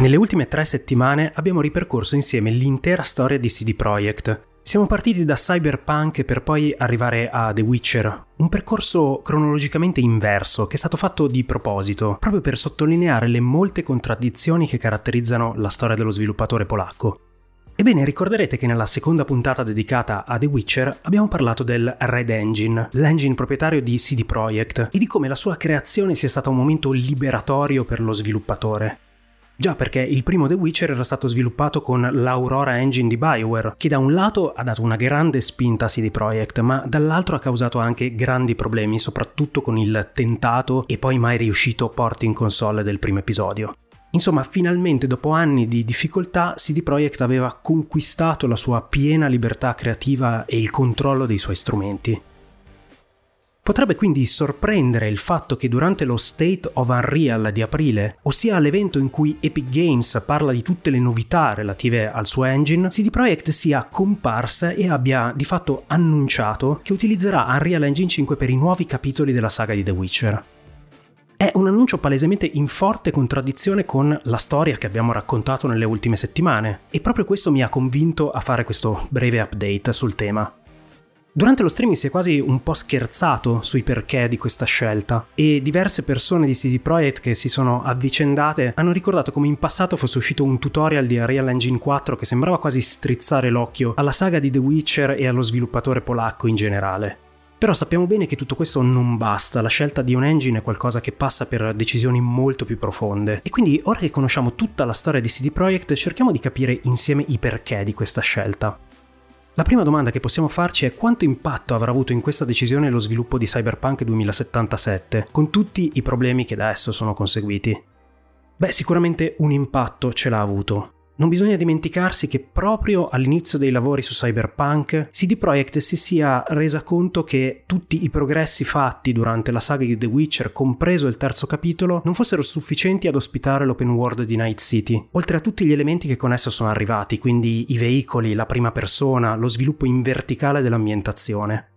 Nelle ultime tre settimane abbiamo ripercorso insieme l'intera storia di CD Projekt. Siamo partiti da Cyberpunk per poi arrivare a The Witcher, un percorso cronologicamente inverso che è stato fatto di proposito, proprio per sottolineare le molte contraddizioni che caratterizzano la storia dello sviluppatore polacco. Ebbene, ricorderete che nella seconda puntata dedicata a The Witcher abbiamo parlato del Red Engine, l'engine proprietario di CD Projekt, e di come la sua creazione sia stata un momento liberatorio per lo sviluppatore. Già perché il primo The Witcher era stato sviluppato con l'Aurora Engine di Bioware, che da un lato ha dato una grande spinta a CD Projekt, ma dall'altro ha causato anche grandi problemi, soprattutto con il tentato e poi mai riuscito port in console del primo episodio. Insomma, finalmente dopo anni di difficoltà, CD Projekt aveva conquistato la sua piena libertà creativa e il controllo dei suoi strumenti. Potrebbe quindi sorprendere il fatto che durante lo State of Unreal di aprile, ossia l'evento in cui Epic Games parla di tutte le novità relative al suo engine, CD Projekt sia comparsa e abbia di fatto annunciato che utilizzerà Unreal Engine 5 per i nuovi capitoli della saga di The Witcher. È un annuncio palesemente in forte contraddizione con la storia che abbiamo raccontato nelle ultime settimane, e proprio questo mi ha convinto a fare questo breve update sul tema. Durante lo streaming si è quasi un po' scherzato sui perché di questa scelta e diverse persone di CD Projekt che si sono avvicendate hanno ricordato come in passato fosse uscito un tutorial di Unreal Engine 4 che sembrava quasi strizzare l'occhio alla saga di The Witcher e allo sviluppatore polacco in generale. Però sappiamo bene che tutto questo non basta, la scelta di un engine è qualcosa che passa per decisioni molto più profonde. E quindi ora che conosciamo tutta la storia di CD Projekt cerchiamo di capire insieme i perché di questa scelta. La prima domanda che possiamo farci è quanto impatto avrà avuto in questa decisione lo sviluppo di Cyberpunk 2077, con tutti i problemi che da esso sono conseguiti. Beh, sicuramente un impatto ce l'ha avuto. Non bisogna dimenticarsi che proprio all'inizio dei lavori su Cyberpunk, CD Projekt si sia resa conto che tutti i progressi fatti durante la saga di The Witcher, compreso il terzo capitolo, non fossero sufficienti ad ospitare l'open world di Night City, oltre a tutti gli elementi che con esso sono arrivati, quindi i veicoli, la prima persona, lo sviluppo in verticale dell'ambientazione.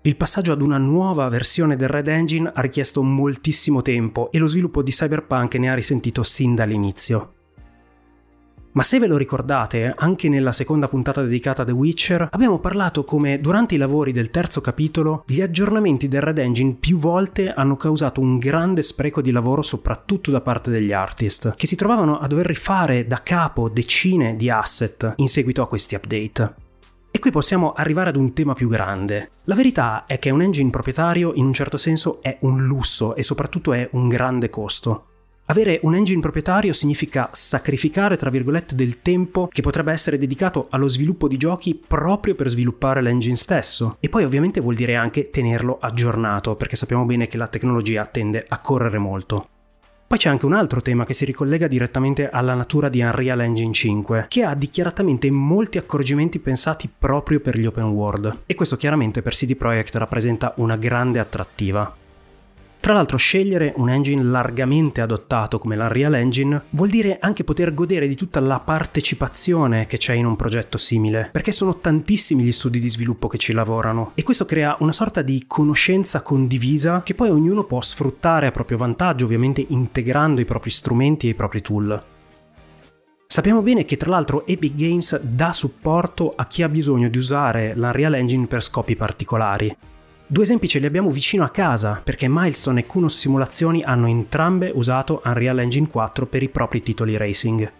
Il passaggio ad una nuova versione del Red Engine ha richiesto moltissimo tempo e lo sviluppo di Cyberpunk ne ha risentito sin dall'inizio. Ma se ve lo ricordate, anche nella seconda puntata dedicata a The Witcher, abbiamo parlato come durante i lavori del terzo capitolo gli aggiornamenti del Red Engine più volte hanno causato un grande spreco di lavoro soprattutto da parte degli artist, che si trovavano a dover rifare da capo decine di asset in seguito a questi update. E qui possiamo arrivare ad un tema più grande. La verità è che un engine proprietario in un certo senso è un lusso e soprattutto è un grande costo. Avere un engine proprietario significa sacrificare, tra virgolette, del tempo che potrebbe essere dedicato allo sviluppo di giochi proprio per sviluppare l'engine stesso. E poi ovviamente vuol dire anche tenerlo aggiornato, perché sappiamo bene che la tecnologia tende a correre molto. Poi c'è anche un altro tema che si ricollega direttamente alla natura di Unreal Engine 5, che ha dichiaratamente molti accorgimenti pensati proprio per gli open world. E questo chiaramente per CD Projekt rappresenta una grande attrattiva. Tra l'altro scegliere un engine largamente adottato come l'Unreal Engine vuol dire anche poter godere di tutta la partecipazione che c'è in un progetto simile, perché sono tantissimi gli studi di sviluppo che ci lavorano e questo crea una sorta di conoscenza condivisa che poi ognuno può sfruttare a proprio vantaggio, ovviamente integrando i propri strumenti e i propri tool. Sappiamo bene che tra l'altro Epic Games dà supporto a chi ha bisogno di usare l'Unreal Engine per scopi particolari, Due esempi ce li abbiamo vicino a casa perché Milestone e Kuno Simulazioni hanno entrambe usato Unreal Engine 4 per i propri titoli racing.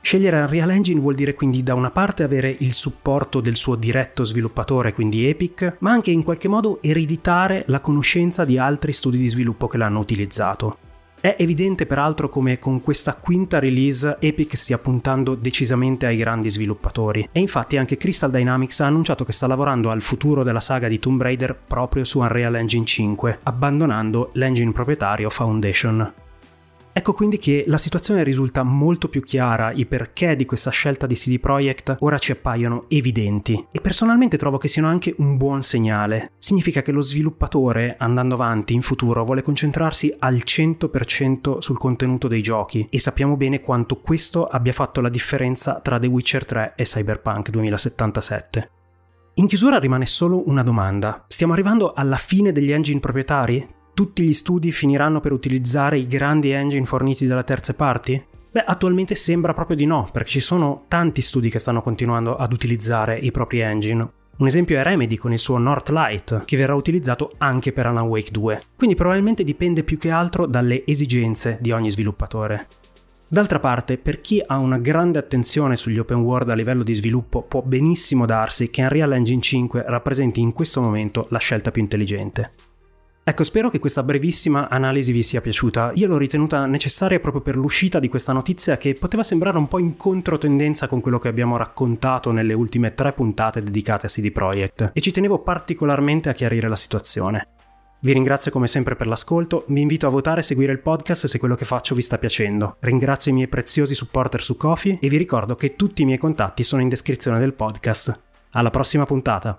Scegliere Unreal Engine vuol dire quindi da una parte avere il supporto del suo diretto sviluppatore, quindi Epic, ma anche in qualche modo ereditare la conoscenza di altri studi di sviluppo che l'hanno utilizzato. È evidente peraltro come con questa quinta release Epic stia puntando decisamente ai grandi sviluppatori e infatti anche Crystal Dynamics ha annunciato che sta lavorando al futuro della saga di Tomb Raider proprio su Unreal Engine 5, abbandonando l'engine proprietario Foundation. Ecco quindi che la situazione risulta molto più chiara, i perché di questa scelta di CD Projekt ora ci appaiono evidenti e personalmente trovo che siano anche un buon segnale. Significa che lo sviluppatore, andando avanti in futuro, vuole concentrarsi al 100% sul contenuto dei giochi e sappiamo bene quanto questo abbia fatto la differenza tra The Witcher 3 e Cyberpunk 2077. In chiusura rimane solo una domanda. Stiamo arrivando alla fine degli engine proprietari? Tutti gli studi finiranno per utilizzare i grandi engine forniti dalle terze parti? Beh, attualmente sembra proprio di no, perché ci sono tanti studi che stanno continuando ad utilizzare i propri engine. Un esempio è Remedy con il suo Northlight, che verrà utilizzato anche per Alan Wake 2. Quindi probabilmente dipende più che altro dalle esigenze di ogni sviluppatore. D'altra parte, per chi ha una grande attenzione sugli open world a livello di sviluppo, può benissimo darsi che Unreal Engine 5 rappresenti in questo momento la scelta più intelligente. Ecco, spero che questa brevissima analisi vi sia piaciuta. Io l'ho ritenuta necessaria proprio per l'uscita di questa notizia che poteva sembrare un po' in controtendenza con quello che abbiamo raccontato nelle ultime tre puntate dedicate a CD Projekt e ci tenevo particolarmente a chiarire la situazione. Vi ringrazio come sempre per l'ascolto, vi invito a votare e seguire il podcast se quello che faccio vi sta piacendo. Ringrazio i miei preziosi supporter su Kofi e vi ricordo che tutti i miei contatti sono in descrizione del podcast. Alla prossima puntata!